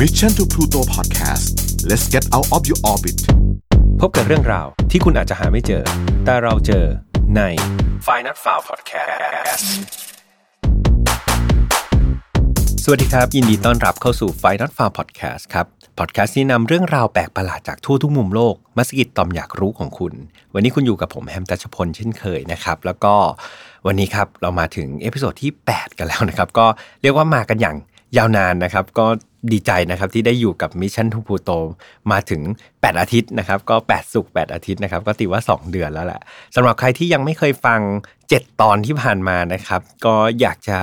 Mission to Pluto Podcast let's get out of your orbit พบกับเรื่องราวที่คุณอาจจะหาไม่เจอ แต่เราเจอใน f i n a l f i l e Podcast สวัสดีครับ ยินดีต้อนรับเข้าสู่ f i n a l f i l e Podcast ครับพอดแคสต์ที่นำเรื่องราวแปลกประหลาดจากทั่วทุกมุมโลกมาสะกิดต่อมอยากรู้ของคุณ วันนี้คุณอยู่กับผมแฮมตัชพลเช่นเคยนะครับ แล้วก็วันนี้ครับเรามาถึง episode ที่ 8 กันแล้วนะครับ ก็เรียกว่ามากันอย่าง ยาวนานนะครับ ก็ดีใจนะครับที่ได้อยู่กับ Mission to Pluto มาถึง 8 อาทิตย์นะครับ ก็ 8 ศุกร์ 8อาทิตย์นะครับ ก็ตีว่า 2 เดือนแล้วแหละสำหรับใครที่ยังไม่เคยฟัง 7 ตอนที่ผ่านมานะครับ ก็อยากจะ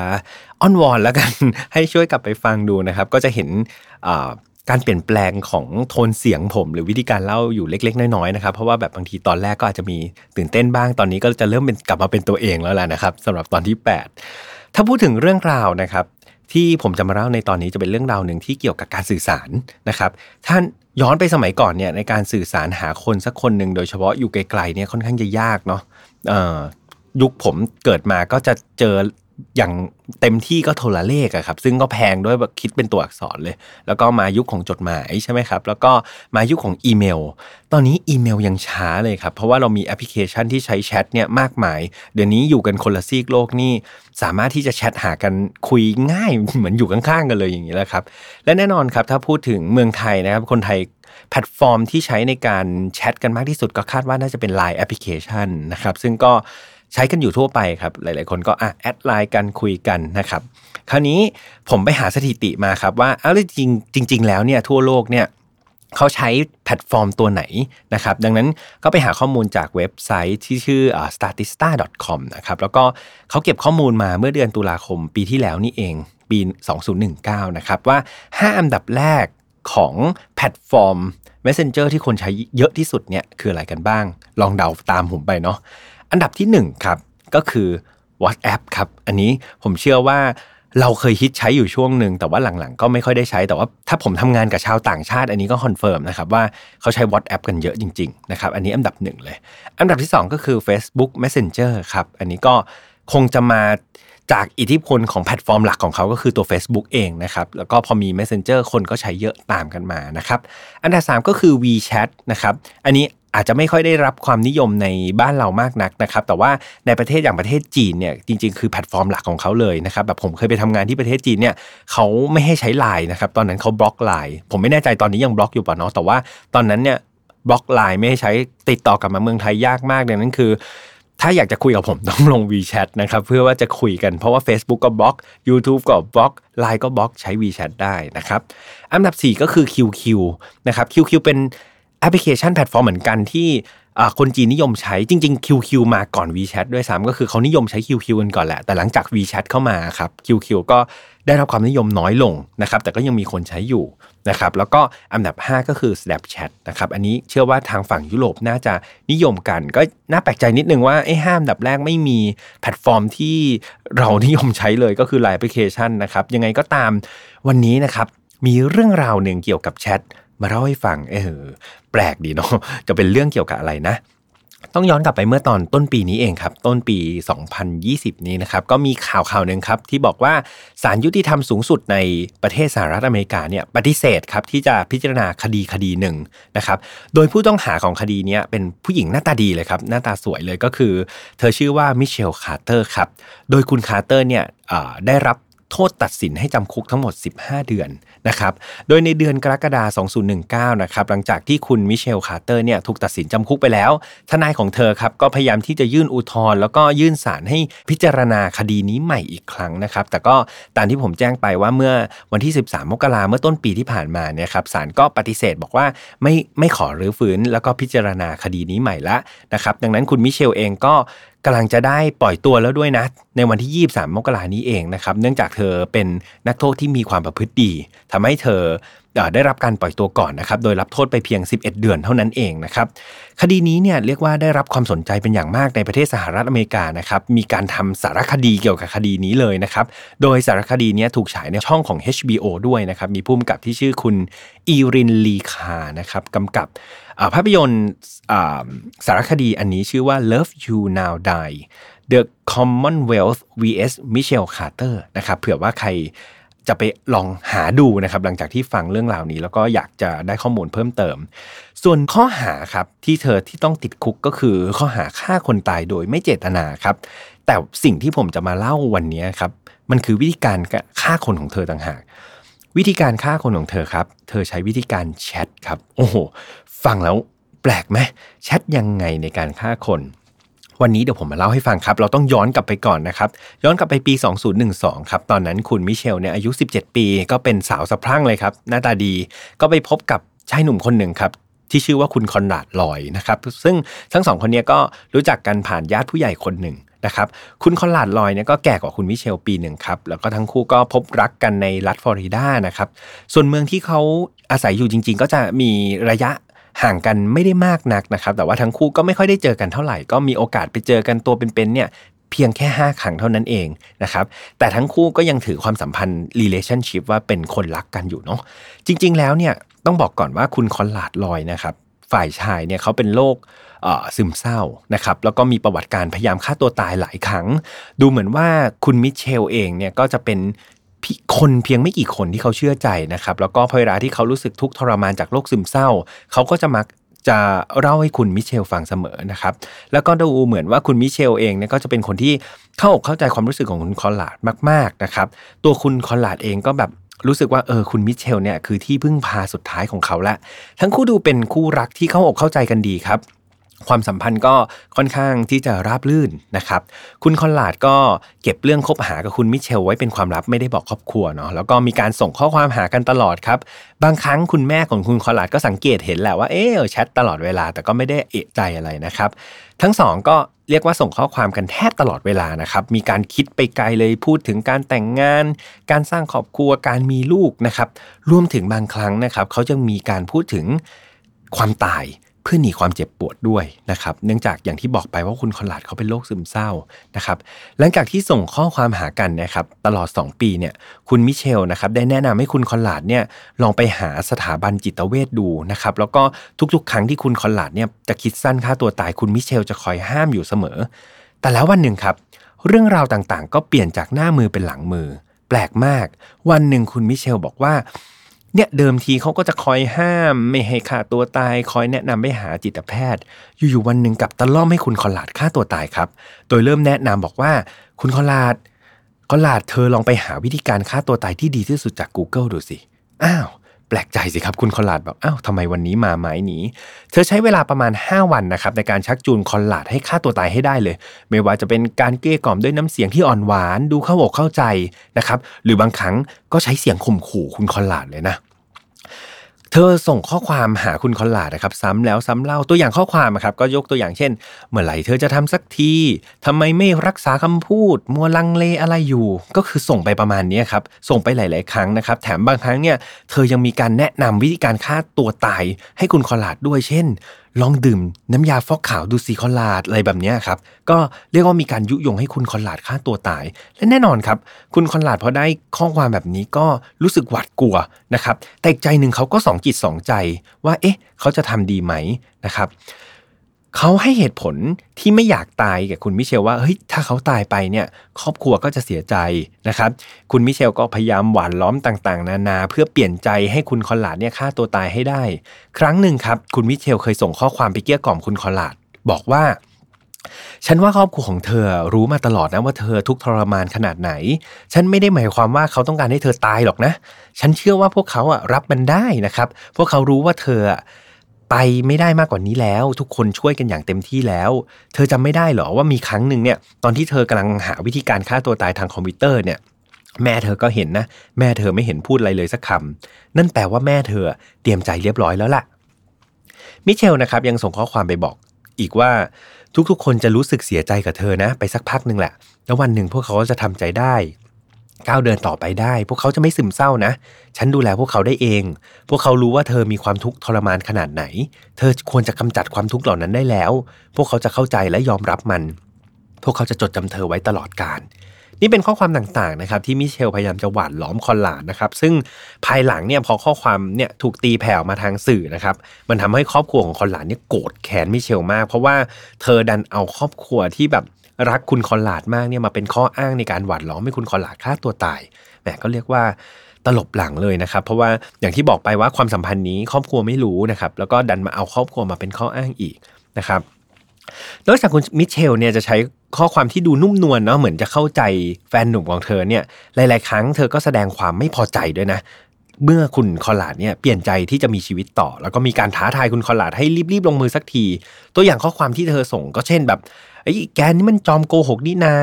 อ้อนวอนแล้วกัน ให้ช่วยกลับไปฟังดูนะครับ ก็จะเห็นการเปลี่ยนแปลงของโทนเสียงผม หรือวิธีการเล่าอยู่เล็ก ๆ น้อยๆนะครับเพราะว่าแบบบางทีตอนแรกก็อาจจะมีตื่นเต้นบ้างตอนนี้ก็จะเริ่มเป็นกลับมาเป็นตัวเองแล้วแหละนะครับสำหรับตอนที่ 8 ถ้าพูดถึงเรื่องราวนะครับ ที่ผมจะมาเล่าในตอนนี้จะเป็นเรื่องราวหนึ่งที่เกี่ยวกับการสื่อสารนะครับท่านย้อนไปสมัยก่อนเนี่ยในการสื่อสารหาคนสักคนหนึ่งโดยเฉพาะอยู่ไกลๆเนี่ยค่อนข้างจะยากเนาะยุคผมเกิดมาก็จะเจอ อย่างเต็มที่ก็โทรเลขอะครับ ซึ่งก็แพงด้วยแบบคิดเป็นตัวอักษรเลย แล้วก็มายุคของจดหมายใช่ไหมครับ แล้วก็มายุคของอีเมล ตอนนี้อีเมลยังช้าเลยครับ เพราะว่าเรามีแอปพลิเคชันที่ใช้แชทเนี่ยมากมาย เดี๋ยวนี้อยู่กันคนละซีกโลกนี่สามารถที่จะแชทหากันคุยง่ายเหมือนอยู่ข้างๆกันเลยอย่างนี้แหละครับ และแน่นอนครับถ้าพูดถึงเมืองไทยนะครับคนไทยแพลตฟอร์มที่ใช้ในการแชทกันมากที่สุดก็คาดว่าน่าจะเป็น Line แอปพลิเคชันนะครับซึ่งก็ ใช้กันอยู่ทั่วไปครับ หลาย ๆ คนก็อะ add Line กันคุยกันนะครับ คราวนี้ผมไปหาสถิติมาครับว่าเอาจริงจริง ๆ แล้วเนี่ยทั่วโลกเนี่ยเขาใช้แพลตฟอร์มตัวไหนนะครับ ดังนั้นก็ไปหาข้อมูลจากเว็บไซต์ที่ชื่อ statista.com นะครับ แล้วก็เขาเก็บข้อมูลมาเมื่อเดือนตุลาคมปีที่แล้วนี่เองปี 2019 นะครับ ว่า 5 อันดับแรกของแพลตฟอร์ม Messenger ที่คนใช้เยอะที่สุดเนี่ยคืออะไรกันบ้าง ลองเดาตามผมไปเนาะ อันดับที่ 1 ครับ ก็คือ WhatsApp ครับ อันนี้ผมเชื่อว่าเราเคยฮิตใช้อยู่ช่วงหนึ่งแต่ว่าหลังๆ ก็ไม่ค่อยได้ใช้แต่ว่าถ้าผมทำงานกับชาวต่างชาติ อันนี้ก็ confirm นะครับว่าเขาใช้ WhatsApp กันเยอะจริงๆนะครับอันนี้อันดับหนึ่งเลย อันดับที่ 2 ก็คือ Facebook Messenger ครับอันนี้ก็คงจะมาจากอิทธิพลของแพลตฟอร์มหลักของเขาก็คือตัว Facebook เองนะครับแล้วก็พอมี Messenger คนก็ใช้เยอะตามกันมานะครับอันดับ 3 ก็คือ WeChat นะครับอันนี้ อาจจะไม่ค่อยได้รับความนิยมในบ้านเรามากนักนะครับ แต่ว่าในประเทศอย่างประเทศจีนเนี่ยจริง ๆ คือแพลตฟอร์มหลักของเขาเลยนะครับแบบผมเคยไปทำงานที่ประเทศจีนเนี่ยเขาไม่ให้ใช้ไลน์นะครับตอนนั้นเขาบล็อกไลน์ผมไม่แน่ใจตอนนี้ยังบล็อกอยู่ป่ะเนาะแต่ว่าตอนนั้นเนี่ยบล็อกไลน์ไม่ให้ใช้ติดต่อกลับมาเมืองไทยยากมากดังนั้นคือ ถ้าอยากจะคุยกับผมต้องลง WeChat นะครับเพื่อว่าจะคุยกันเพราะว่า Facebook ก็บล็อก YouTube ก็บล็อก Line ก็บล็อกใช้ WeChat ได้นะครับอันดับ 4 ก็คือ QQ นะครับ QQ เป็น แอปพลิเคชันแพลตฟอร์มเหมือนกันที่คนจีนนิยมใช้จริง ๆ QQ มาก่อน WeChat ด้วยซ้ำก็คือเขานิยมใช้ QQ กันก่อนแหละ แต่หลังจาก WeChat เข้ามาครับ QQ ก็ได้รับความนิยมน้อยลงนะครับ แต่ก็ยังมีคนใช้อยู่นะครับ แล้วก็อันดับ 5 ก็คือ Snapchat นะครับ อันนี้เชื่อว่าทางฝั่งยุโรปน่าจะนิยมกัน ก็น่าแปลกใจนิดนึงว่าไอ้ห้าอันดับแรกไม่มีแพลตฟอร์มที่เรานิยมใช้เลยก็คือไลน์แอปพลิเคชันนะครับ ยังไงก็ตามวันนี้นะครับมีเรื่องราวหนึ่งเกี่ยวกับแชท มาเล่าให้ฟังเออแปลกดีเนาะจะเป็นเรื่องเกี่ยวกับอะไรนะ ต้องย้อนกลับไปเมื่อตอนต้นปีนี้เองครับ ต้นปี 2020 นี้นะครับ ก็มีข่าวข่าวหนึ่งครับ ที่บอกว่าศาลยุติธรรมสูงสุดในประเทศสหรัฐอเมริกาเนี่ยปฏิเสธครับที่จะพิจารณาคดีคดีหนึ่งนะครับ โดยผู้ต้องหาของคดีนี้เป็นผู้หญิงหน้าตาดีเลยครับ หน้าตาสวยเลยก็คือ เธอชื่อว่ามิเชลคาร์เตอร์ครับโดยคุณคาร์เตอร์เนี่ยได้รับ โทษตัดสินให้จำคุกทั้งหมด 15 เดือนนะครับโดยในเดือนกรกฎาคม 2019 นะครับหลังจากที่คุณมิเชลคาร์เตอร์เนี่ยถูกตัดสินจำคุกไปแล้ว ทนายของเธอครับก็พยายามที่จะยื่นอุทธรณ์แล้วก็ยื่นศาลให้พิจารณาคดีนี้ใหม่อีกครั้งนะครับแต่ก็ตามที่ผมแจ้งไปว่าเมื่อวันที่ 13 มกราเมื่อต้นปีที่ผ่านมาเนี่ยครับศาลก็ปฏิเสธบอกว่าไม่ไม่ขอรื้อฟื้นแล้วก็พิจารณาคดีนี้ใหม่ละนะครับดังนั้นคุณมิเชลเองก็ กำลังจะได้ปล่อยตัวแล้วด้วยนะ ในวันที่ 23 มกรานี้เองนะครับ เนื่องจากเธอเป็นนักโทษที่มีความประพฤติดีทำให้เธอได้รับการปล่อยตัวก่อนนะครับ โดยรับโทษไปเพียง 11 เดือนเท่านั้นเองนะครับ คดีนี้เนี่ยเรียกว่าได้รับความสนใจเป็นอย่างมากในประเทศสหรัฐอเมริกานะครับ มีการทำสารคดีเกี่ยวกับคดีนี้เลยนะครับ โดยสารคดีนี้ถูกฉายในช่องของ HBO ด้วยนะครับ มีผู้กำกับที่ชื่อคุณอีรินลีคานะครับกำกับ ภาพยนตร์สารคดีอันนี้ชื่อว่า Love You Now Die The Commonwealth vs Michelle Carter นะครับเผื่อว่าใครจะไปลองหาดูนะครับหลังจากที่ฟังเรื่องราวนี้ แล้วก็อยากจะได้ข้อมูลเพิ่มเติม ส่วนข้อหาครับที่เธอที่ต้องติดคุกก็คือข้อหาฆ่าคนตายโดยไม่เจตนาครับ แต่สิ่งที่ผมจะมาเล่าวันนี้ครับมันคือวิธีการฆ่าคนของเธอต่างหาก วิธีการฆ่าคนของเธอครับ เธอใช้วิธีการแชทครับ โอ้โห ฟังแล้วแปลกไหมแชทยังไงในการฆ่าคน วันนี้เดี๋ยวผมมาเล่าให้ฟังครับ เราต้องย้อนกลับไปก่อนนะครับ ย้อนกลับไปปี 2012 ครับ ตอนนั้นคุณมิเชลเนี่ยอายุ 17 ปี ก็เป็นสาวสะพรั่งเลยครับ หน้าตาดีก็ไปพบกับชายหนุ่มคนหนึ่งครับที่ชื่อว่าคุณคอนราดลอยนะครับ ซึ่งทั้งสองคนนี้ก็รู้จักกันผ่านญาติผู้ใหญ่คนหนึ่งนะครับ คุณคอนราดลอยเนี่ยก็แก่กว่าคุณมิเชลปีหนึ่งครับ แล้วก็ทั้งคู่ก็พบรักกันในรัฐฟลอริดานะครับ ส่วนเมืองที่เขาอาศัยอยู่จริง ๆ ก็จะมีระยะ ห่างกันไม่ได้มากนักนะครับ แต่ว่าทั้งคู่ก็ไม่ค่อยได้เจอกันเท่าไหร่ ก็มีโอกาสไปเจอกันตัวเป็นๆเนี่ยเพียงแค่ 5 ครั้งเท่านั้นเองนะครับ แต่ทั้งคู่ก็ยังถือความสัมพันธ์ relationship ว่าเป็นคนรักกันอยู่เนาะ จริง ๆ แล้วเนี่ยต้องบอกก่อนว่าคุณคอนลาดลอยนะครับ ฝ่ายชายเนี่ยเขาเป็นโรคซึมเศร้านะครับ แล้วก็มีประวัติการพยายามฆ่าตัวตายหลายครั้ง ดูเหมือนว่าคุณมิเชลเองเนี่ยก็จะเป็น คนเพียงไม่กี่คนที่เขาเชื่อใจนะครับ แล้วก็พอเวลาที่เขารู้สึกทุกข์ทรมานจากโรคซึมเศร้า เขาก็จะมักจะเล่าให้คุณมิเชลฟังเสมอนะครับ แล้วก็ดูเหมือนว่าคุณมิเชลเองเนี่ยก็จะเป็นคนที่เข้าอกเข้าใจความรู้สึกของคุณคอนลาดมาก ๆนะครับ ตัวคุณคอนลาดเองก็แบบรู้สึกว่าเออคุณมิเชลเนี่ยคือที่พึ่งพาสุดท้ายของเขาละ ทั้งคู่ดูเป็นคู่รักที่เข้าอกเข้าใจกันดีครับ ความสัมพันธ์ก็ค่อนข้างที่จะราบลื่นนะครับ คุณคอนลาดก็เก็บเรื่องคบหากับคุณมิเชลไว้เป็นความลับไม่ได้บอกครอบครัวเนาะแล้วก็มีการส่งข้อความหากันตลอดครับ บางครั้งคุณแม่ของคุณคอนลาดก็สังเกตเห็นแหละว่าเออแชทตลอดเวลาแต่ก็ไม่ได้เอะใจอะไรนะครับ ทั้งสองก็เรียกว่าส่งข้อความกันแทบตลอดเวลานะครับ มีการคิดไปไกลเลยพูดถึงการแต่งงาน การสร้างครอบครัวการมีลูกนะครับรวมถึงบางครั้งนะครับเขาจะมีการพูดถึงความตาย เพื่อหนีความเจ็บปวดด้วยนะครับ เนื่องจากอย่างที่บอกไปว่าคุณคอนลาดเขาเป็นโรคซึมเศร้านะครับ หลังจากที่ส่งข้อความหากันนะครับตลอด 2 ปีเนี่ยคุณมิเชลนะครับได้แนะนำให้คุณคอนลาดเนี่ยลองไปหาสถาบันจิตเวชดูนะครับแล้วก็ทุกๆ ครั้งที่คุณคอนลาดเนี่ยจะคิดสั้นฆ่าตัวตายคุณมิเชลจะคอยห้ามอยู่เสมอ แต่แล้ววันหนึ่งครับ เรื่องราวต่างๆ ก็เปลี่ยนจากหน้ามือเป็นหลังมือ แปลกมาก วันหนึ่งคุณมิเชลบอกว่า เนี่ยเดิมทีเขาก็จะคอยห้ามไม่ให้ฆ่าตัวตาย คอยแนะนำไปหาจิตแพทย์ อยู่ๆวันหนึ่งกับตะล่อมให้คุณคอลาดฆ่าตัวตายครับ โดยเริ่มแนะนำบอกว่า คุณคอลาดคอลาดเธอลองไปหาวิธีการฆ่าตัวตายที่ดีที่สุดจาก Google ดูสิ อ้าว แปลกใจสิครับคุณคอลาดบอกอ้าวทำไมวันนี้มาไม้นี้ เธอใช้เวลาประมาณ 5 วันนะครับในการชักจูนคอลาดให้ฆ่าตัวตายให้ได้เลย ไม่ว่าจะเป็นการเกลี้ยกล่อมด้วยน้ำเสียงที่อ่อนหวาน ดูเข้าอกเข้าใจนะครับหรือบางครั้งก็ใช้เสียงข่มขู่คุณคอลาดเลยนะ เธอส่งข้อความหาคุณคอนลาดนะครับซ้ำแล้วซ้ำเล่าตัวอย่างข้อความครับก็ยกตัวอย่างเช่น เมื่อไหร่เธอจะทำสักทีทำไมไม่รักษาคำพูด มัวลังเลอะไรอยู่ ก็คือส่งไปประมาณนี้ครับส่งไปหลาย ๆ ครั้งนะครับแถมบางครั้งเนี่ยเธอยังมีการแนะนำวิธีการฆ่าตัวตายให้คุณคอนลาดด้วยเช่น ลองดื่มน้ำยาฟอกขาวดูซีคอนลาดอะไรแบบนี้ครับ ก็เรียกว่ามีการยุยงให้คุณคอนลาดฆ่าตัวตาย และแน่นอนครับ คุณคอนลาดพอได้ข้อความแบบนี้ก็รู้สึกหวาดกลัวนะครับ แต่อีกใจหนึ่งเขาก็สองจิตสองใจว่า เอ๊ะ เขาจะทำดีไหมนะครับ เขาให้เหตุผลที่ไม่อยากตายกับคุณมิเชลว่าเฮ้ยถ้าเขาตายไปเนี่ยครอบครัวก็จะเสียใจนะครับ คุณมิเชลก็พยายามหวานล้อมต่างๆ นานา เพื่อเปลี่ยนใจให้คุณคอนลาดเนี่ยฆ่าตัวตายให้ได้ ครั้งหนึ่งครับ คุณมิเชลเคยส่งข้อความไปเกี้ยกล่อมคุณคอนลาดบอกว่า ฉันว่าครอบครัวของเธอรู้มาตลอดนะว่าเธอทุกทรมานขนาดไหน ฉันไม่ได้หมายความว่าเขาต้องการให้เธอตายหรอกนะ ฉันเชื่อว่าพวกเขาอะรับมันได้นะครับ พวกเขารู้ว่าเธอ ไปไม่ได้มากกว่านี้แล้ว ทุกคนช่วยกันอย่างเต็มที่แล้ว เธอจำไม่ได้หรอว่ามีครั้งหนึ่งเนี่ยตอนที่เธอกำลังหาวิธีการฆ่าตัวตายทางคอมพิวเตอร์เนี่ยแม่เธอก็เห็นนะ แม่เธอไม่เห็นพูดอะไรเลยสักคำนั่นแปลว่าแม่เธอเตรียมใจเรียบร้อยแล้วล่ะ มิเชลนะครับยังส่งข้อความไปบอกอีกว่าทุกๆ คนจะรู้สึกเสียใจกับเธอนะ ไปสักพักหนึ่งแหละ แล้ววันหนึ่งพวกเขาก็จะทำใจได้ ก้าวเดินต่อไปได้ พวกเขาจะไม่ซึมเศร้านะ ฉันดูแลพวกเขาได้เอง พวกเขารู้ว่าเธอมีความทุกข์ทรมานขนาดไหน เธอควรจะกำจัดความทุกข์เหล่านั้นได้แล้ว พวกเขาจะเข้าใจและยอมรับมัน พวกเขาจะจดจำเธอไว้ตลอดกาลนี่เป็นข้อความต่างๆนะครับที่มิเชลพยายามจะหวานล้อมคอนหลาดนะครับซึ่งภายหลังเนี่ยพอข้อความเนี่ยถูกตีแผ่มาทางสื่อนะครับมันทำให้ครอบครัวของคอนหลาดเนี่ยโกรธแค้นมิเชลมาก เพราะว่าเธอดันเอาครอบครัวที่แบบ รักคุณคอนลาดมากเนี่ยมาเป็นข้ออ้างในการหวานล้อมให้คุณคอนลาดฆ่าตัวตายแหมก็เรียกว่าตลบหลังเลยนะครับ เพราะว่าอย่างที่บอกไปว่าความสัมพันธ์นี้ครอบครัวไม่รู้นะครับแล้วก็ดันมาเอาครอบครัวมาเป็นข้ออ้างอีกนะครับนอกจากคุณมิเชลเนี่ยจะใช้ข้อความที่ดูนุ่มนวลเนาะเหมือนจะเข้าใจแฟนหนุ่มของเธอเนี่ยหลาย ๆ ครั้งเธอก็แสดงความไม่พอใจด้วยนะ เมื่อคุณคอลลาดเนี่ยเปลี่ยนใจที่จะมีชีวิตต่อ แล้วก็มีการท้าทายคุณคอลลาดให้รีบๆลงมือสักที ตัวอย่างข้อความที่เธอส่งก็เช่นแบบไอ้แกนี่มันจอมโกหกนี่นา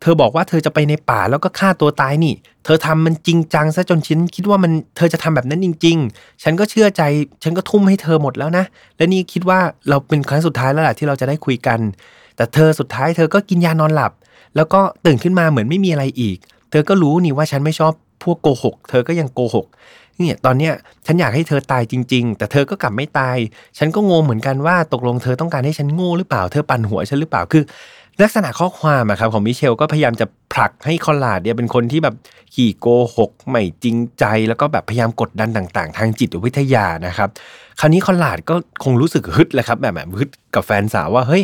เธอบอกว่าเธอจะไปในป่าแล้วก็ฆ่าตัวตายนี่ เธอทำมันจริงจังซะจนฉันคิดว่ามันเธอจะทำแบบนั้นจริง ๆ ฉันก็เชื่อใจ ฉันก็ทุ่มให้เธอหมดแล้วนะ และนี่คิดว่าเราเป็นครั้งสุดท้ายแล้วแหละที่เราจะได้คุยกัน แต่เธอสุดท้ายเธอก็กินยานอนหลับ แล้วก็ตื่นขึ้นมาเหมือนไม่มีอะไรอีก เธอก็รู้นี่ว่าฉันไม่ชอบพวกโกหก เธอก็ยังโกหก เนี่ยตอนเนี้ยฉันอยากให้เธอตายจริง ๆ แต่เธอก็กลับไม่ตาย ฉันก็งงเหมือนกันว่าตกลงเธอต้องการให้ฉันโง่หรือเปล่า เธอปั่นหัวฉันหรือเปล่าคือ ลักษณะข้อความอะครับของมิเชลก็พยายามจะผลักให้คอนลาดเนี่ยเป็นคนที่แบบขี่โกหกไม่จริงใจ แล้วก็แบบพยายามกดดันต่างๆ ทางจิตวิทยานะครับ คราวนี้คอนลาดก็คงรู้สึกฮึดแหละครับแบบแบบฮึดกับแฟนสาวว่าเฮ้ย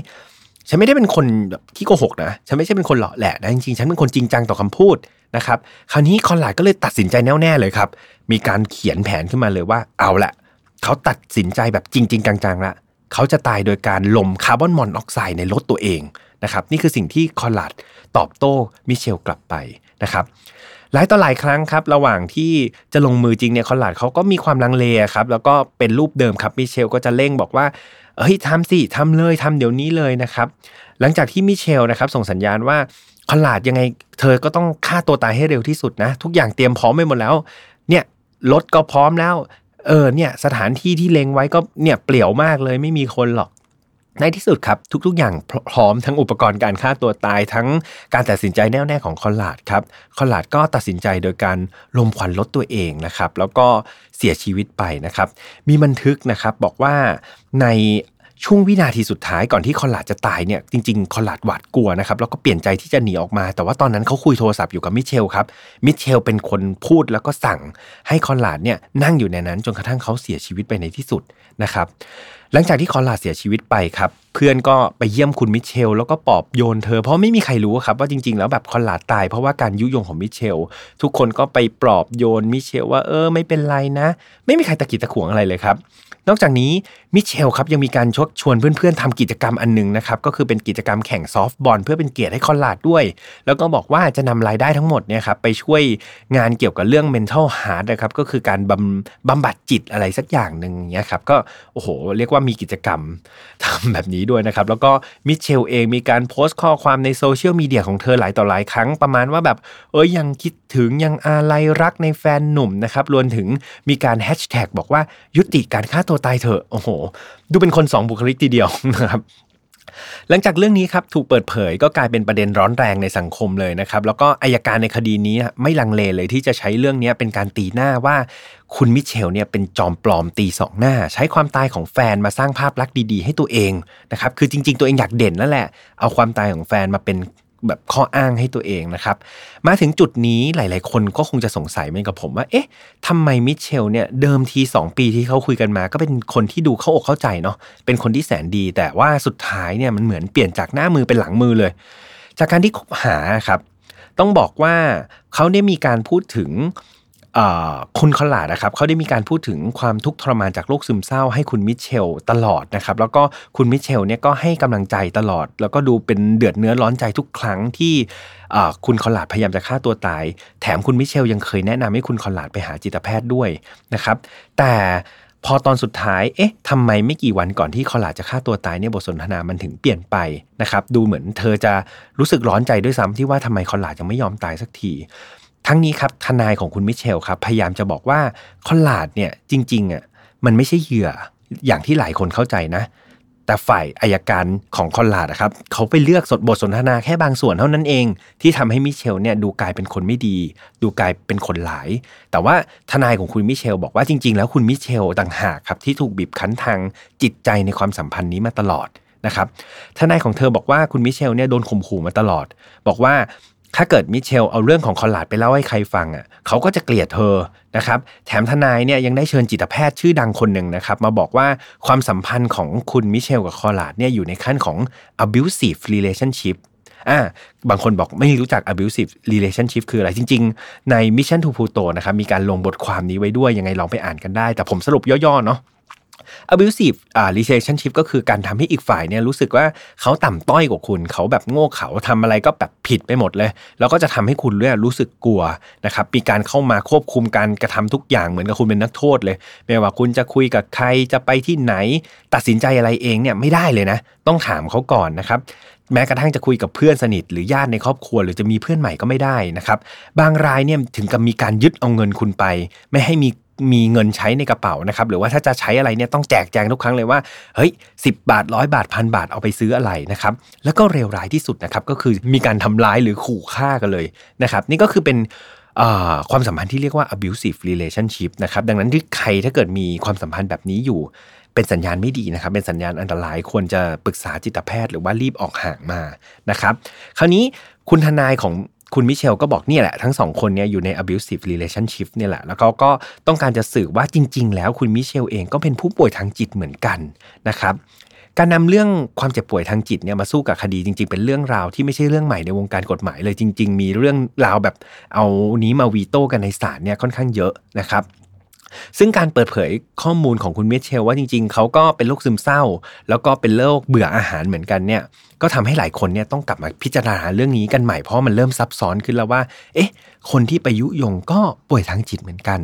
ฉันไม่ได้เป็นคนแบบที่โกหกนะ ฉันไม่ใช่เป็นคนหล่อแหละนะจริงๆ ฉันเป็นคนจริงจังต่อคำพูดนะครับ คราวนี้คอนหลาดก็เลยตัดสินใจแน่วแน่เลยครับ มีการเขียนแผนขึ้นมาเลยว่า เอาละเขาตัดสินใจแบบจริงๆจังๆละเขาจะตายโดยการลมคาร์บอนมอนอกไซด์ในรถตัวเองนะครับ นี่คือสิ่งที่คอนหลาดตอบโต้มิเชลกลับไปนะครับหลายต่อหลายครั้งครับระหว่างที่จะลงมือจริงเนี่ยคอนหลาดเขาก็มีความลังเลครับแล้วก็เป็นรูปเดิมครับมิเชลก็จะเร่งบอกว่า เฮ้ยทำสิทำเลยทำเดี๋ยวนี้เลยนะครับ หลังจากที่มิเชลนะครับ ส่งสัญญาณว่าคอนลาดยังไง เธอก็ต้องฆ่าตัวตายให้เร็วที่สุดนะ ทุกอย่างเตรียมพร้อมไปหมดแล้ว เนี่ยรถก็พร้อมแล้ว เออเนี่ย สถานที่ที่เล็งไว้ก็เนี่ยเปลี่ยวมากเลยไม่มีคนหรอก ในที่สุดครับทุกๆ อย่างพร้อมทั้งอุปกรณ์การฆ่าตัวตายทั้งการตัดสินใจแน่วแน่ของคอนลาดครับคอนลาดก็ตัดสินใจโดยการลมควันลดตัวเองนะครับ แล้วก็เสียชีวิตไปนะครับ มีบันทึกนะครับบอกว่าในช่วงวินาทีสุดท้ายก่อนที่คอนลาดจะตายเนี่ยจริงๆคอนลาดหวาดกลัวนะครับแล้วก็เปลี่ยนใจที่จะหนีออกมา แต่ว่าตอนนั้นเขาคุยโทรศัพท์อยู่กับมิเชลครับมิเชลเป็นคนพูดแล้วก็สั่งให้คอนลาดเนี่ยนั่งอยู่ในนั้นจนกระทั่งเขาเสียชีวิตไปในที่สุดนะครับ หลังจากที่คอนลาดเสียชีวิตไปครับ เพื่อนก็ไปเยี่ยมคุณมิเชล แล้วก็ปลอบโยนเธอ เพราะไม่มีใครรู้ครับว่าจริง ๆ แล้วแบบคอนลาดตายเพราะว่าการยุยงของมิเชล ทุกคนก็ไปปลอบโยนมิเชลว่าเออไม่เป็นไรนะ ไม่มีใครตะขิดตะขวงอะไรเลยครับ นอกจากนี้มิเชลครับยังมีการชักชวนเพื่อนๆทำกิจกรรมอันนึงนะครับก็คือเป็นกิจกรรมแข่งซอฟต์บอลเพื่อเป็นเกียรติให้คอนราดด้วย แล้วก็บอกว่าจะนำรายได้ทั้งหมดเนี่ยครับไปช่วยงานเกี่ยวกับเรื่อง mental health นะครับก็คือการบำบำบัดจิตอะไรสักอย่างหนึ่งเนี่ยครับก็โอ้โห เรียกว่ามีกิจกรรมทำแบบนี้ด้วยนะครับแล้วก็มิเชลเองมีการโพสต์ข้อความในโซเชียลมีเดียของเธอหลายต่อหลายครั้งประมาณว่าแบบเอ้ยยังคิดถึงยังอาลัยรักในแฟนหนุ่มนะครับรวมถึงมีการแฮชแท็กบอกว่ายุติการฆ่าตัวตายเถอะ โอ้โห ดูเป็นคนสองบุคลิกทีเดียวนะครับหลังจากเรื่องนี้ครับถูกเปิดเผยก็กลายเป็นประเด็นร้อนแรงในสังคมเลยนะครับแล้วก็อายการในคดีนี้ไม่ลังเลเลยที่จะใช้เรื่องนี้เป็นการตีหน้าว่า คุณมิเชลเนี่ยเป็นจอมปลอมตีสองหน้า ใช้ความตายของแฟนมาสร้างภาพลักษณ์ดีๆ ให้ตัวเองนะครับคือจริง ๆ ตัวเองอยากเด่นนั่นแหละเอาความตายของแฟนมาเป็น แบบข้ออ้างให้ตัวเองนะครับ มาถึงจุดนี้หลาย ๆ คนก็คงจะสงสัยเหมือนกับผมว่า เอ๊ะทำไมมิเชลเนี่ยเดิมที 2 ปีที่เขาคุยกันมา ก็เป็นคนที่ดูเข้าอกเข้าใจเนาะเป็นคนที่แสนดี แต่ว่าสุดท้ายเนี่ยมันเหมือนเปลี่ยนจากหน้ามือเป็นหลังมือเลย จากการที่คบหาครับ ต้องบอกว่าเขาได้มีการพูดถึง คุณคอลลาดนะครับเขาได้มีการพูดถึงความทุกข์ทรมานจากโรคซึมเศร้าให้คุณมิเชลตลอดนะครับแล้วก็คุณมิเชลเนี่ยก็ให้กำลังใจตลอด แล้วก็ดูเป็นเดือดเนื้อร้อนใจทุกครั้งที่คุณคอลลาดพยายามจะฆ่าตัวตาย แถมคุณมิเชลยังเคยแนะนำให้คุณคอลลาดไปหาจิตแพทย์ด้วยนะครับ แต่พอตอนสุดท้าย เอ๊ะทำไมไม่กี่วันก่อนที่คอลาจะฆ่าตัวตายเนี่ยบทสนทนามันถึงเปลี่ยนไปนะครับ ดูเหมือนเธอจะรู้สึกร้อนใจด้วยซ้ำที่ว่าทำไมคอลายังไม่ยอมตายสักที ทั้งนี้ครับทนายของคุณมิเชลครับพยายามจะบอกว่าคอนลาดเนี่ยจริงๆอะมันไม่ใช่เหยื่ออย่างที่หลายคนเข้าใจนะ แต่ฝ่ายอายการของคอนลาดนะครับเขาไปเลือกสดบทสนทนาแค่บางส่วนเท่านั้นเอง ที่ทำให้มิเชลเนี่ยดูกลายเป็นคนไม่ดี ดูกลายเป็นคนหลาย แต่ว่าทนายของคุณมิเชลบอกว่าจริง ๆ แล้วคุณมิเชลต่างหากครับที่ถูกบีบคั้นทางจิตใจในความสัมพันธ์นี้มาตลอดนะครับทนายของเธอบอกว่าคุณมิเชลเนี่ยโดนข่มขู่มาตลอด บอกว่า ถ้าเกิดมิเชลเอาเรื่องของคอลลาดไปเล่าให้ใครฟังอะเขาก็จะเกลียดเธอนะครับแถมทนายเนี่ยยังได้เชิญจิตแพทย์ชื่อดังคนหนึ่งนะครับมาบอกว่าความสัมพันธ์ของคุณมิเชลกับคอลลาดเนี่ยอยู่ในขั้นของ abusive relationship อ่าบางคนบอกไม่รู้จัก abusive relationship คืออะไร จริง ๆ ใน Mission to Pluto นะครับมีการลงบทความนี้ไว้ด้วยยังไงลองไปอ่านกันได้ แต่ผมสรุปย่อๆเนาะ abusive อ่า relationship ก็คือการทำให้อีกฝ่ายเนี่ยรู้สึกว่าเขาต่ำต้อยกว่าคุณ เขาแบบโง่เขาทำอะไรก็แบบผิดไปหมดเลย แล้วก็จะทำให้คุณเนี่ยรู้สึกกลัวนะครับมีการเข้ามาควบคุมการกระทำทุกอย่างเหมือนกับคุณเป็นนักโทษเลย ไม่ว่าคุณจะคุยกับใครจะไปที่ไหน ตัดสินใจอะไรเองเนี่ยไม่ได้เลยนะ ต้องถามเขาก่อนนะครับแม้กระทั่งจะคุยกับเพื่อนสนิทหรือญาติในครอบครัว หรือจะมีเพื่อนใหม่ก็ไม่ได้นะครับ บางรายเนี่ยถึงกับมีการยึดเอาเงินคุณไป ไม่ให้มี มีเงินใช้ในกระเป๋านะครับหรือว่าถ้าจะใช้อะไรเนี่ยต้องแจกแจงทุกครั้งเลยว่าเฮ้ยสิบาทร้อยบาทพันบาทเอาไปซื้ออะไรนะครับแล้วก็เร็วร้ายที่สุดนะครับก็คือมีการทำร้ายหรือขู่ฆ่ากันเลยนะครับนี่ก็คือเป็นความสัมพันธ์ที่เรียกว่า abusive relationship นะครับดังนั้นที่ใครถ้าเกิดมีความสัมพันธ์แบบนี้อยู่ เป็นสัญญาณไม่ดีนะครับ เป็นสัญญาณอันตรายควรจะปรึกษาจิตแพทย์หรือว่ารีบออกห่างมานะครับ คราวนี้คุณทนายของ คุณมิเชลก็บอกเนี่ยแหละทั้งสองคนเนี่ยอยู่ใน abusive relationship เนี่ยแหละ แล้วเขาก็ต้องการจะสื่อว่าจริง ๆ แล้วคุณมิเชลเองก็เป็นผู้ป่วยทางจิตเหมือนกันนะครับการนำเรื่องความเจ็บป่วยทางจิตเนี่ยมาสู้กับคดีจริง ๆ เป็นเรื่องราวที่ไม่ใช่เรื่องใหม่ในวงการกฎหมายเลยจริง ๆ มีเรื่องราวแบบเอานี้มาวีโต้กันในศาลเนี่ยค่อนข้างเยอะนะครับ ซึ่งการเปิดเผยข้อมูลของคุณมิเชลว่าจริง ๆ เขาก็เป็นโรคซึมเศร้า แล้วก็เป็นโรคเบื่ออาหารเหมือนกันเนี่ยก็ทำให้หลายคนเนี่ยต้องกลับมาพิจารณาเรื่องนี้กันใหม่เพราะมันเริ่มซับซ้อนขึ้นแล้วว่า เอ๊ะ คนที่ไปยุยงก็ป่วยทางจิตเหมือนกัน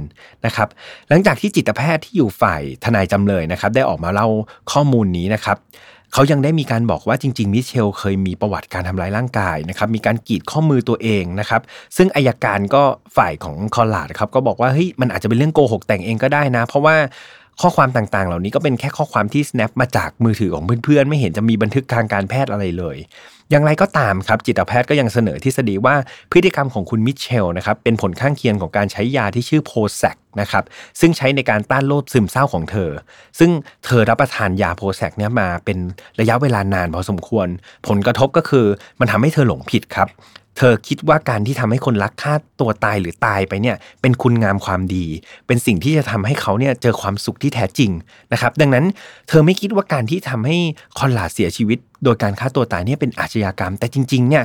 นะครับหลังจากที่จิตแพทย์ที่อยู่ฝ่ายทนายจำเลยนะครับได้ออกมาเล่าข้อมูลนี้นะครับ เขายังได้มีการบอกว่าจริง ๆ มิเชลเคยมีประวัติการทำร้ายร่างกายนะครับมีการกรีดข้อมือตัวเองนะครับซึ่งอายการก็ฝ่ายของคอลลาดครับก็บอกว่าเฮ้ยมันอาจจะเป็นเรื่องโกหกแต่งเองก็ได้นะ เพราะว่าข้อความต่างๆ เหล่านี้ก็เป็นแค่ข้อความที่ snap มาจากมือถือของเพื่อนๆ ไม่เห็นจะมีบันทึกทางการแพทย์อะไรเลย อย่างไรก็ตามครับ จิตแพทย์ก็ยังเสนอทฤษฎีว่าพฤติกรรมของคุณมิเชลนะครับเป็นผลข้างเคียงของการใช้ยาที่ชื่อโพแซกนะครับซึ่งใช้ในการต้านโรคซึมเศร้าของเธอ ซึ่งเธอรับประทานยาโพแซกเนี่ยมาเป็นระยะเวลานานพอสมควร ผลกระทบก็คือมันทำให้เธอหลงผิดครับ เธอคิดว่าการที่ทำให้คนรักฆ่าตัวตายหรือตายไปเนี่ยเป็นคุณงามความดี เป็นสิ่งที่จะทำให้เขาเนี่ยเจอความสุขที่แท้จริงนะครับดังนั้นเธอไม่คิดว่าการที่ทำให้คอนลาเสียชีวิต โดยการฆ่าตัวตายเนี่ยเป็นอาชญากรรม แต่จริงๆเนี่ย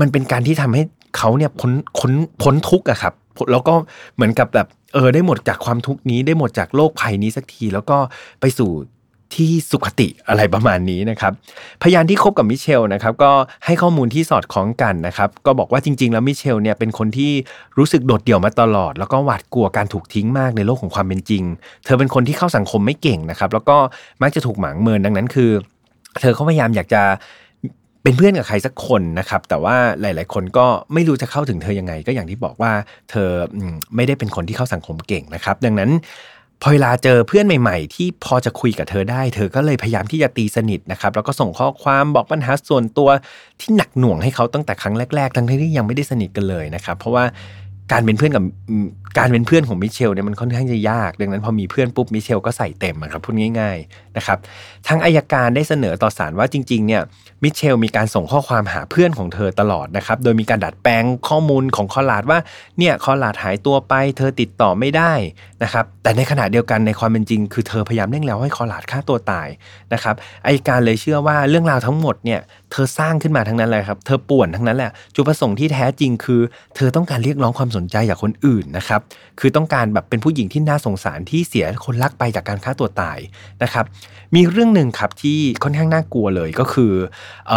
มันเป็นการที่ทำให้ เขาเนี่ยพ้นพ้นพ้นทุกข์อะครับแล้วก็เหมือนกับแบบเออได้หมดจากความทุกข์นี้ได้หมดจากโรคภัยนี้สักที แล้วก็ไปสู่ที่สุขติอะไรประมาณนี้นะครับ พยานที่คบกับมิเชลนะครับ ก็ให้ข้อมูลที่สอดคล้องกันนะครับ ก็บอกว่าจริง ๆ แล้วมิเชลเนี่ยเป็นคนที่รู้สึกโดดเดี่ยวมาตลอด แล้วก็หวาดกลัวการถูกทิ้งมากในโลกของความเป็นจริง เธอเป็นคนที่เข้าสังคมไม่เก่งนะครับ แล้วก็มักจะถูกหมางเมินดังนั้นคือ เธอเขาพยายามอยากจะ เป็นเพื่อนกับใครสักคนนะครับ แต่ว่าหลาย ๆ คนก็ไม่รู้จะเข้าถึงเธอยังไง ก็อย่างที่บอกว่าเธอไม่ได้เป็นคนที่เข้าสังคมเก่งนะครับ ดังนั้นพอเวลาเจอเพื่อนใหม่ ๆ ที่พอจะคุยกับเธอได้ เธอก็เลยพยายามที่จะตีสนิทนะครับ แล้วก็ส่งข้อความบอกปัญหาส่วนตัวที่หนักหน่วงให้เขาตั้งแต่ครั้งแรก ๆ ทั้งที่ยังไม่ได้สนิทกันเลยนะครับ เพราะว่าการเป็นเพื่อนกับการเป็นเพื่อนของมิเชลเนี่ยมันค่อนข้างจะยาก ดังนั้นพอมีเพื่อนปุ๊บมิเชลก็ใส่เต็มครับพูดง่าย ๆ นะครับทางอายการได้เสนอต่อศาลว่าจริงๆเนี่ยมิเชลมีการส่งข้อความหาเพื่อนของเธอตลอดนะครับโดยมีการดัดแปลงข้อมูลของคอลาดว่าเนี่ยคอลาดหายตัวไป เธอติดต่อไม่ได้นะครับแต่ในขณะเดียวกันในความเป็นจริง คือเธอพยายามเร่งแล้วให้คอลาดฆ่าตัวตายนะครับอายการเลยเชื่อว่าเรื่องราวทั้งหมดเนี่ยเธอสร้างขึ้นมาทั้งนั้นเลยครับเธอป่วนทั้งนั้นแหละจุดประสงค์ที่แท้จริงคือ เธอต้องการเรียกร้องความสนใจจากคนอื่นนะครับคือต้องการแบบเป็นผู้หญิงที่น่าสงสารที่เสียคนรักไปจากการฆ่าตัวตายนะครับมีเรื่องหนึ่งครับที่ค่อนข้างน่ากลัวเลยก็คืออ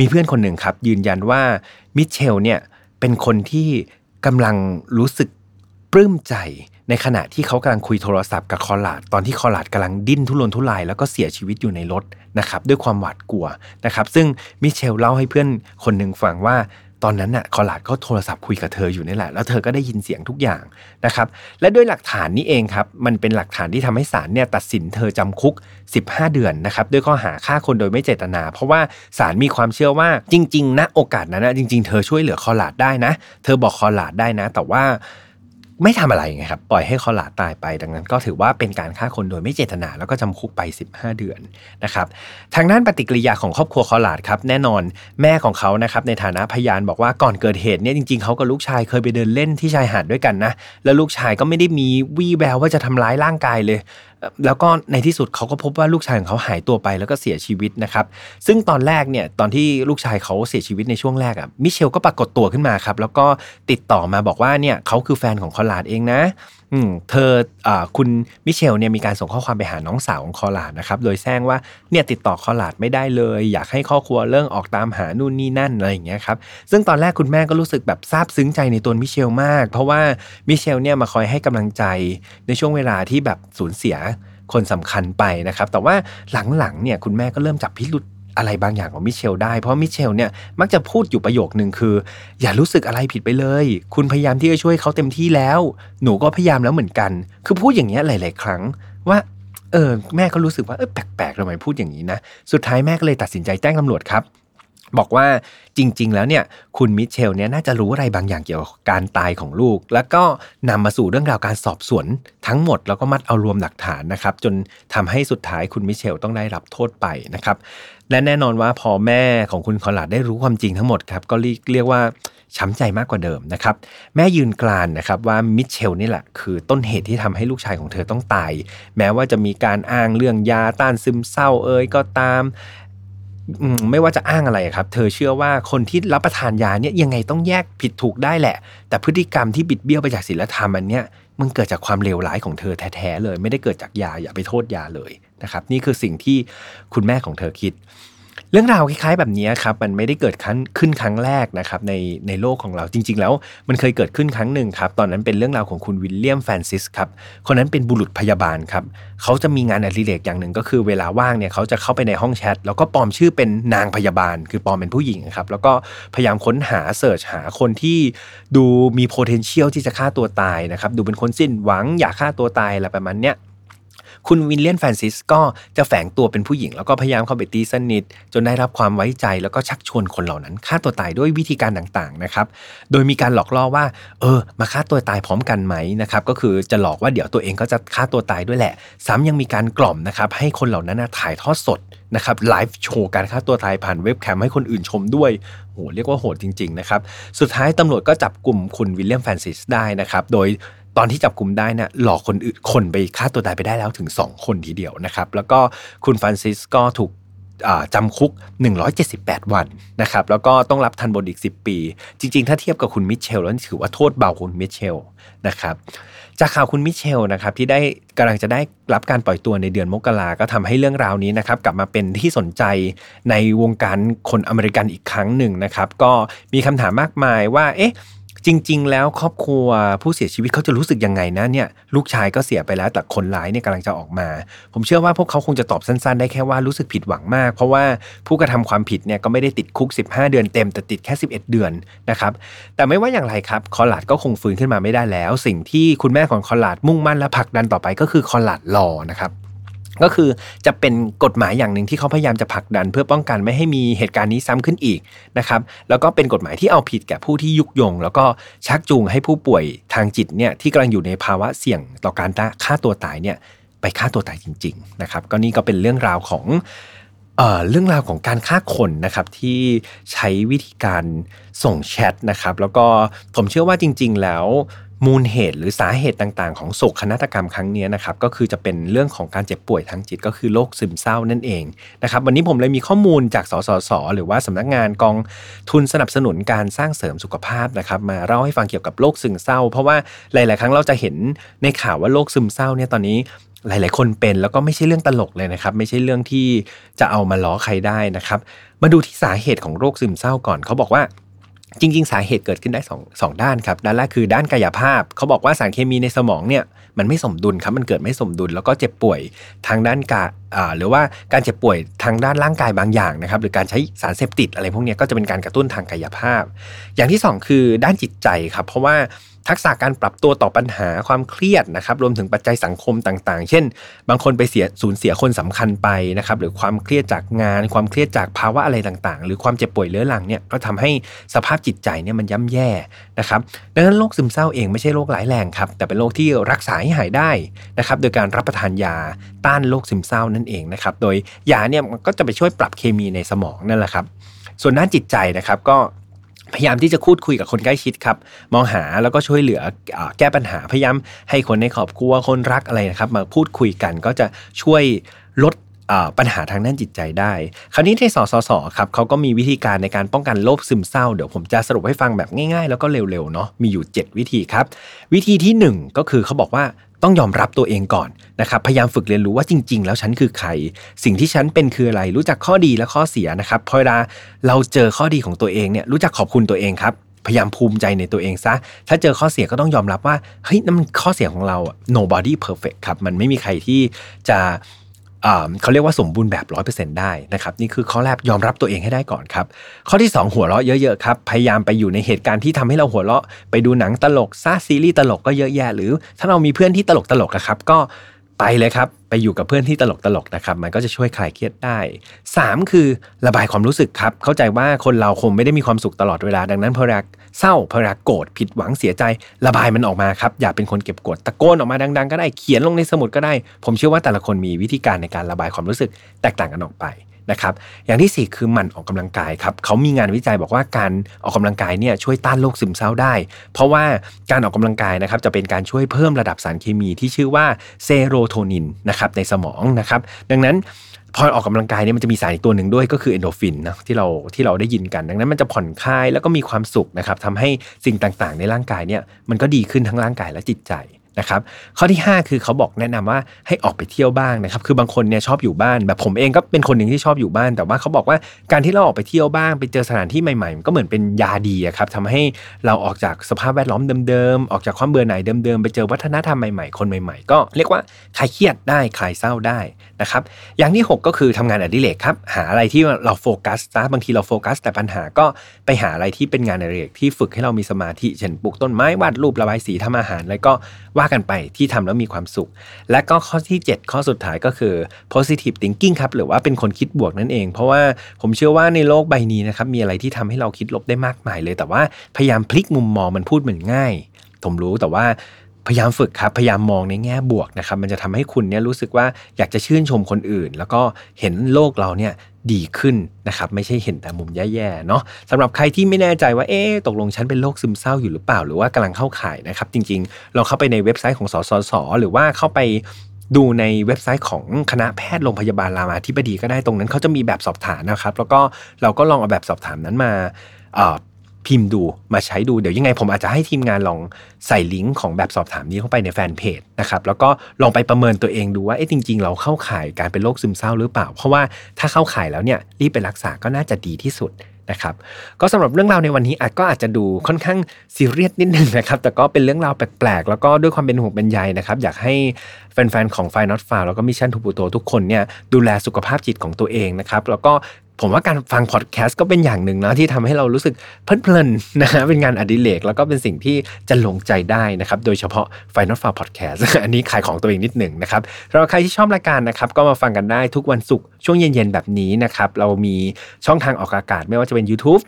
มีเพื่อนคนหนึ่งครับ ยืนยันว่ามิเชลเนี่ยเป็นคนที่กำลังรู้สึกปลื้มใจในขณะที่เขากำลังคุยโทรศัพท์กับคอลาดตอนที่คอลาดกำลังดิ้นทุรนทุราย แล้วก็เสียชีวิตอยู่ในรถนะครับ ด้วยความหวาดกลัวนะครับ ซึ่งมิเชลเล่าให้เพื่อนคนหนึ่งฟังว่า ตอนนั้นน่ะคอลาดก็โทรศัพท์คุยกับเธออยู่นี่แหละ แล้วเธอก็ได้ยินเสียงทุกอย่างนะครับ และด้วยหลักฐานนี้เองครับ มันเป็นหลักฐานที่ทำให้ศาลเนี่ยตัดสินเธอจำคุก 15 เดือนนะครับ ด้วยข้อหาฆ่าคนโดยไม่เจตนา เพราะว่าศาลมีความเชื่อว่าจริงๆณโอกาสนั้นนะจริง ๆ เธอช่วยเหลือคอลาดได้นะ เธอบอกคอลาดได้นะ แต่ว่า ไม่ทำอะไรไงครับปล่อยให้คอลาตายไป ดังนั้น ก็ถือว่าเป็นการฆ่าคนโดยไม่เจตนาแล้วก็จำคุกไป 15 เดือนนะครับทางด้านปฏิกิริยาของครอบครัวคอลาดครับแน่นอนแม่ของเขานะครับในฐานะพยานบอกว่าก่อนเกิดเหตุเนี่ยจริงๆเขากับลูกชายเคยไปเดินเล่นที่ชายหาดด้วยกันนะแล้วลูกชายก็ไม่ได้มีวี่แววว่าจะทำร้ายร่างกายเลย แล้วก็ในที่สุดเขาก็พบว่าลูกชายของเขาหายตัวไปแล้วก็เสียชีวิตนะครับ ซึ่งตอนแรกเนี่ยตอนที่ลูกชายเขาเสียชีวิตในช่วงแรกอะมิเชลก็ปรากฏตัวขึ้นมาครับแล้วก็ติดต่อมาบอกว่าเนี่ยเขาคือแฟนของคอลาดเองนะ อืมเธออ่าคุณมิเชลเนี่ยมีการส่งข้อความไปหาน้องสาวของคอลาดนะครับ โดยแจ้งว่าเนี่ยติดต่อคอลาดไม่ได้เลย อยากให้ครอบครัวเรื่องออกตามหานู่นนี่นั่นอะไรอย่างเงี้ยครับ ซึ่งตอนแรกคุณแม่ก็รู้สึกแบบซาบซึ้งใจในตัวมิเชลมาก เพราะว่ามิเชลเนี่ยมาคอยให้กำลังใจในช่วงเวลาที่แบบสูญเสียคนสำคัญไปนะครับ แต่ว่าหลังๆเนี่ยคุณแม่ก็เริ่มจับพิรุษ อะไรบางอย่างของมิเชลได้เพราะมิเชลเนี่ยมักจะพูดอยู่ประโยคนึงคือ อย่ารู้สึกอะไรผิดไปเลย คุณพยายามที่จะช่วยเขาเต็มที่แล้ว หนูก็พยายามแล้วเหมือนกัน คือพูดอย่างเงี้ยหลาย ๆ ครั้งว่าเออแม่ก็รู้สึกว่าเออแปลกๆทำไมพูดอย่างนี้นะ สุดท้ายแม่ก็เลยตัดสินใจแจ้งตำรวจครับ บอกว่าจริง ๆ แล้วเนี่ยคุณมิเชลเนี่ยน่าจะรู้อะไรบางอย่างเกี่ยวกับการตายของลูก แล้วก็นำมาสู่เรื่องราวการสอบสวนทั้งหมด แล้วก็มัดเอารวมหลักฐานนะครับ จนทำให้สุดท้ายคุณมิเชลต้องได้รับโทษไปนะครับ และแน่นอนว่าพอแม่ของคุณคอลลาดได้รู้ความจริงทั้งหมดครับก็เรียกว่าช้ำใจมากกว่าเดิมนะครับ แม่ยืนกรานนะครับว่ามิเชลนี่แหละคือต้นเหตุที่ทำให้ลูกชายของเธอต้องตาย แม้ว่าจะมีการอ้างเรื่องยาต้านซึมเศร้าเอ่ยก็ตาม ไม่ว่าจะอ้างอะไรครับ เธอเชื่อว่าคนที่รับประทานยาเนี่ยยังไงต้องแยกผิดถูกได้แหละ แต่พฤติกรรมที่บิดเบี้ยวไปจากศีลธรรมอันเนี้ยมันเกิดจากความเลวร้ายของเธอแท้ๆเลย ไม่ได้เกิดจากยาอย่าไปโทษยาเลยนะครับ นี่คือสิ่งที่คุณแม่ของเธอคิด เรื่องราวคล้ายๆแบบนี้ครับมันไม่ได้เกิดขึ้นครั้งแรกนะครับในในโลกของเราจริง ๆ แล้วมันเคยเกิดขึ้นครั้งหนึ่งครับตอนนั้นเป็นเรื่องราวของคุณวิลเลียมฟรานซิสครับคนนั้นเป็นบุรุษพยาบาลครับเขาจะมีงานอดิเรกอย่างหนึ่งก็คือเวลาว่างเนี่ยเขาจะเข้าไปในห้องแชทแล้วก็ปลอมชื่อเป็นนางพยาบาล คือปลอมเป็นผู้หญิงครับแล้วก็พยายามค้นหา search หาคนที่ดูมี potential ที่จะฆ่าตัวตายนะครับดูเป็นคนสิ้นหวังอยากฆ่าตัวตายอะไรประมาณเนี้ย คุณวิลเลียมฟรานซิสก็จะแฝงตัวเป็นผู้หญิง แล้วก็พยายามเข้าไปตีสนิท จนได้รับความไว้ใจแล้วก็ชักชวนคนเหล่านั้นฆ่าตัวตายด้วยวิธีการต่างๆนะครับ โดยมีการหลอกล่อว่า เออ มาฆ่าตัวตายพร้อมกันไหมนะครับก็คือจะหลอกว่าเดี๋ยวตัวเองก็จะฆ่าตัวตายด้วยแหละ ซ้ำยังมีการกล่อมนะครับให้คนเหล่านั้นถ่ายทอดสดนะครับไลฟ์โชว์การฆ่าตัวตายผ่านเว็บแคมให้คนอื่นชมด้วยโหเรียกว่าโหดจริงๆนะครับ สุดท้ายตำรวจก็จับกลุ่มคุณวิลเลียมฟรานซิสได้นะครับ โดย ตอนที่จับกลุ่มได้นะหลอกคนอื่นคนไปฆ่าตัวตายไปได้แล้วถึง 2 คนทีเดียวนะครับ แล้วก็คุณฟรานซิสก็ถูกจำคุก 178 วันนะครับ แล้วก็ต้องรับทันบนอีก 10 ปี จริง ๆ ถ้าเทียบกับคุณมิเชลแล้วถือว่าโทษเบาคุณมิเชลนะครับ จากข่าวคุณมิเชลนะครับที่ได้กำลังจะได้รับการปล่อยตัวในเดือนมกราก็ทำให้เรื่องราวนี้นะครับกลับมาเป็นที่สนใจในวงการคนอเมริกันอีกครั้งหนึ่งนะครับ ก็มีคำถามมากมายว่า เอ๊ะ จริง ๆ แล้วครอบครัวผู้เสียชีวิตเขาจะรู้สึกยังไงนะเนี่ยลูกชายก็เสียไปแล้วแต่คนร้ายเนี่ยกำลังจะออกมา ผมเชื่อว่าพวกเขาคงจะตอบสั้น ๆ ได้แค่ว่ารู้สึกผิดหวังมาก เพราะว่าผู้กระทำความผิดเนี่ยก็ไม่ได้ติดคุก 15 เดือนเต็มแต่ติดแค่ 11 เดือนนะครับแต่ไม่ว่าอย่างไรครับคอลาดก็คงฟื้นขึ้นมาไม่ได้แล้ว สิ่งที่คุณแม่ของคอลาดมุ่งมั่นและผลักดันต่อไปก็คือคอลาดรอนะครับ ก็คือจะเป็นกฎหมายอย่างหนึ่งที่เขาพยายามจะผลักดัน เพื่อป้องกันไม่ให้มีเหตุการณ์นี้ซ้ำขึ้นอีกนะครับแล้วก็เป็นกฎหมายที่เอาผิดแก่ผู้ที่ยุยง แล้วก็ชักจูงให้ผู้ป่วยทางจิตเนี่ยที่กำลังอยู่ในภาวะเสี่ยงต่อการฆ่าตัวตายเนี่ยไปฆ่าตัวตายจริง ๆ นะครับ ก็นี่ก็เป็นเรื่องราวของเอ่อเรื่องราวของการฆ่าคนนะครับที่ใช้วิธีการส่งแชทนะครับ แล้วก็ผมเชื่อว่าจริง ๆ แล้ว มูลเหตุหรือสาเหตุต่างๆ ของโศกนาฏกรรมครั้งนี้นะครับก็คือจะเป็นเรื่องของการเจ็บป่วยทางจิตก็คือโรคซึมเศร้านั่นเองนะครับวันนี้ผมเลยมีข้อมูลจากสสส หรือว่าสำนักงานกองทุนสนับสนุนการสร้างเสริมสุขภาพนะครับมาเล่าให้ฟังเกี่ยวกับโรคซึมเศร้า เพราะว่าหลาย ๆ ครั้งเราจะเห็นในข่าวว่าโรคซึมเศร้าเนี่ยตอนนี้หลาย ๆ คนเป็นแล้วก็ไม่ใช่เรื่องตลกเลยนะครับ ไม่ใช่เรื่องที่จะเอามาล้อใครได้นะครับ มาดูที่สาเหตุของโรคซึมเศร้าก่อนเขาบอกว่า จริง ๆ สาเหตุเกิดขึ้นได้2อสด้านครับ ด้านแรกคือด้านกายภาพ เขาบอกว่าสารเคมีในสมองเนี่ยมันไม่สมดุลครับ มันเกิดไม่สมดุล แล้วก็เจ็บป่วยทางด้านกา หรือว่าการเจ็บป่วยทางด้านร่างกายบางอย่างนะครับหรือการใช้สารเสพติดอะไรพวกนี้ก็จะเป็นการกระตุ้นทางกายภาพ อย่างที่ 2 คือด้านจิตใจครับเพราะว่าทักษะการปรับตัวต่อปัญหาความเครียดนะครับรวมถึงปัจจัยสังคมต่างๆ เช่น บางคนไปเสียสูญเสียคนสำคัญไปนะครับหรือความเครียดจากงาน ความเครียดจากภาวะอะไรต่างๆ หรือความเจ็บป่วยเรื้อรังเนี่ยก็ทำให้สภาพจิตใจเนี่ยมันย่ำแย่นะครับดังนั้นโรคซึมเศร้าเองไม่ใช่โรคร้ายแรงครับแต่เป็นโรคที่รักษาให้หายได้นะครับโดยการรับประทานยาต้านโรคซึมเศร้านั่นเองนะครับโดยยาเนี่ยมันก็จะไปช่วยปรับเคมีในสมองนั่นแหละครับ ส่วนด้านจิตใจนะครับก็พยายามที่จะคูดคุยกับคนใกล้ชิดครับ มองหาแล้วก็ช่วยเหลืออแก้ปัญหาพยายามให้คนในครอบครัวคนรักอะไรนะครับ มาพูดคุยกันก็จะช่วยลดปัญหาทางด้านจิตใจได้ คราวนี้ที่สสสครับเขาก็มีวิธีการในการป้องกันโรคซึมเศร้า เดี๋ยวผมจะสรุปให้ฟังแบบง่ายๆ แล้วก็เร็วๆเนาะมีอยู่ 7 วิธีครับ วิธีที่ 1 ก็คือเขาบอกว่า ต้องยอมรับตัวเองก่อนนะครับพยายามฝึกเรียนรู้ว่าจริง ๆ แล้วฉันคือใคร สิ่งที่ฉันเป็นคืออะไรรู้จักข้อดีและข้อเสียนะครับพอเวลาเราเจอข้อดีของตัวเองเนี่ยรู้จักขอบคุณตัวเองครับพยายามภูมิใจในตัวเองซะ ถ้าเจอข้อเสียก็ต้องยอมรับว่า เฮ้ยนั่นมันข้อเสียของเรา nobody perfect ครับ มันไม่มีใครที่จะ เขาเรียกว่าสมบูรณ์แบบร้อยเปอร์เซ็นต์ได้นะครับนี่คือข้อแรกยอมรับตัวเองให้ได้ก่อนครับ ข้อที่ 2 หัวเราะเยอะๆครับพยายามไปอยู่ในเหตุการณ์ที่ทำให้เราหัวเราะไปดูหนังตลกซาซีรีส์ตลกก็เยอะแยะ หรือถ้าเรามีเพื่อนที่ตลกตลกนะครับก็ ไปเลยครับ ไปอยู่กับเพื่อนที่ตลกตลกนะครับ มันก็จะช่วยคลายเครียดได้ 3 คือระบายความรู้สึกครับ เข้าใจว่าคนเราคงไม่ได้มีความสุขตลอดเวลา ดังนั้นพอรักเศร้าพอรักโกรธผิดหวังเสียใจ ระบายมันออกมาครับ อย่าเป็นคนเก็บกดตะโกนออกมาดัง ๆ ก็ได้เขียนลงในสมุดก็ได้ ผมเชื่อว่าแต่ละคนมีวิธีการในการระบายความรู้สึกแตกต่างกันออกไป นะครับอย่างที่ 4 คือหมั่นออกกำลังกายครับเขามีงานวิจัยบอกว่าการออกกำลังกายเนี่ยช่วยต้านโรคซึมเศร้าได้ เพราะว่าการออกกำลังกายนะครับจะเป็นการช่วยเพิ่มระดับสารเคมีที่ชื่อว่าเซโรโทนินนะครับในสมองนะครับดังนั้นพอออกกำลังกายเนี่ยมันจะมีสารอีกตัวหนึ่งด้วยก็คือเอนโดฟินนะที่เราที่เราได้ยินกัน ดังนั้นมันจะผ่อนคลายแล้วก็มีความสุขนะครับทำให้สิ่งต่างๆ ในร่างกายเนี่ยมันก็ดีขึ้นทั้งร่างกายและจิตใจ นะครับข้อที่ 5 คือเขาบอกแนะนำว่าให้ออกไปเที่ยวบ้างนะครับคือบางคนเนี่ยชอบอยู่บ้านแบบผมเองก็เป็นคนหนึ่งที่ชอบอยู่บ้าน แต่ว่าเขาบอกว่าการที่เราออกไปเที่ยวบ้างไปเจอสถานที่ใหม่ๆก็เหมือนเป็นยาดีครับทำให้เราออกจากสภาพแวดล้อมเดิมๆออกจากความเบื่อหน่ายเดิมๆไปเจอวัฒนธรรมใหม่ๆคนใหม่ๆ ก็เรียกว่าคลายเครียดได้คลายเศร้าได้นะครับอย่างที่ 6 ก็คือทำงานอดิเรกครับหาอะไรที่เราโฟกัสนะบางทีเราโฟกัส แต่ปัญหาก็ไปหาอะไรที่เป็นงานอดิเรกที่ฝึกให้เรามีสมาธิเช่นปลูกต้นไม้วาดรูประบายสีทำอาหารแล้วก็ว่ากันไปที่ทำแล้วมีความสุข และก็ข้อที่ 7 ข้อสุดท้ายก็คือ positive thinking ครับหรือว่าเป็นคนคิดบวกนั่นเอง เพราะว่าผมเชื่อว่าในโลกใบนี้นะครับมีอะไรที่ทำให้เราคิดลบได้มากมายเลย แต่ว่าพยายามพลิกมุมมองมันพูดเหมือนง่าย ผมรู้แต่ว่า พยายามฝึกครับพยายามมองในแง่บวกนะครับ มันจะทำให้คุณเนี่ยรู้สึกว่าอยากจะชื่นชมคนอื่น แล้วก็เห็นโลกเราเนี่ยดีขึ้นนะครับ ไม่ใช่เห็นแต่มุมแย่ๆเนาะสำหรับใครที่ไม่แน่ใจว่าเอ๊ตกลงฉันเป็นโรคซึมเศร้าอยู่หรือเปล่า หรือว่ากำลังเข้าข่ายนะครับ จริงๆ เราเข้าไปในเว็บไซต์ของสสสหรือว่าเข้าไปดูในเว็บไซต์ของคณะแพทย์โรงพยาบาลรามาธิบดีก็ได้ตรงนั้นเขาจะมีแบบสอบถามนะครับ แล้วก็เราก็ลองเอาแบบสอบถามนั้นมา พิมพ์ดูมาใช้ดูเดี๋ยวยังไงผมอาจจะให้ทีมงานลองใส่ลิงก์ของแบบสอบถามนี้เข้าไปในแฟนเพจนะครับแล้วก็ลองไปประเมินตัวเองดูว่าเอ๊ะจริง ๆ เราเข้าข่ายการเป็นโรคซึมเศร้าหรือเปล่า เพราะว่าถ้าเข้าข่ายแล้วเนี่ยรีบไปรักษาก็น่าจะดีที่สุดนะครับก็สำหรับเรื่องราวในวันนี้อาจก็อาจจะดูค่อนข้างซีเรียสนิดนึงนะครับแต่ก็เป็นเรื่องราวแปลกๆ แล้วก็ด้วยความเป็นห่วงเป็นใยนะครับอยากให้แฟนๆของไฟนอตฟาแล้วก็ Mission To Pluto ทุกคนเนี่ยดูแลสุขภาพจิตของตัวเองนะครับแล้วก็ ผมว่าการฟังพอดแคสต์ก็เป็นอย่างหนึ่งนะที่ทำให้เรารู้สึกเพลินๆนะฮะเป็นงานอดิเรกแล้วก็เป็นสิ่งที่จรรโลงใจได้นะครับ โดยเฉพาะ Final f a r Podcast อันนี้ขายของตัวเองนิดหนึ่งนะครับเราใครที่ชอบรายการนะครับก็มาฟังกันได้ทุกวันศุกร์ช่วงเย็นๆแบบนี้นะครับเรามีช่องทางออกอากาศไม่ว่าจะเป็น YouTube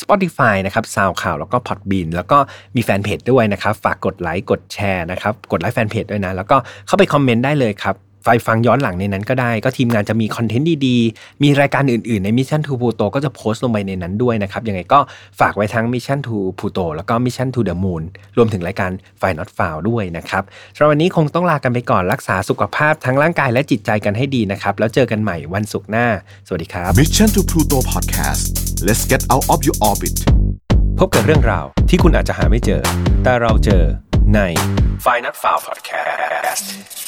Spotify นะครับซาวข่าวแล้วก็ Podbean แล้วก็มีแฟนเพจด้วยนะครับ ฝากกดไลค์ กดแชร์นะครับ กดไลค์แฟนเพจด้วยนะ แล้วก็เข้าไปคอมเมนต์ได้เลยครับ ไฟฟังย้อนหลังในนั้นก็ได้ ก็ทีมงานจะมีคอนเทนต์ดีๆ มีรายการอื่นๆ ใน Mission to Pluto ก็จะโพสต์ลงไปในนั้นด้วยนะครับ ยังไงก็ฝากไว้ทั้ง Mission to Pluto แล้วก็ Mission to the Moon รวมถึงรายการ f i Not f o u ด้วยนะครับสำหรับวันนี้คงต้องลากันไปก่อนรักษาสุขภาพทั้งร่างกายและจิตใจกันให้ดีนะครับ แล้วเจอกันใหม่วันศุกร์หน้า สวัสดีครับ Mission to Pluto Podcast let's get out of your orbit พบกับเรื่องราวที่คุณอาจจะหาไม่เจอ แต่เราเจอใน f i Not f o u Podcast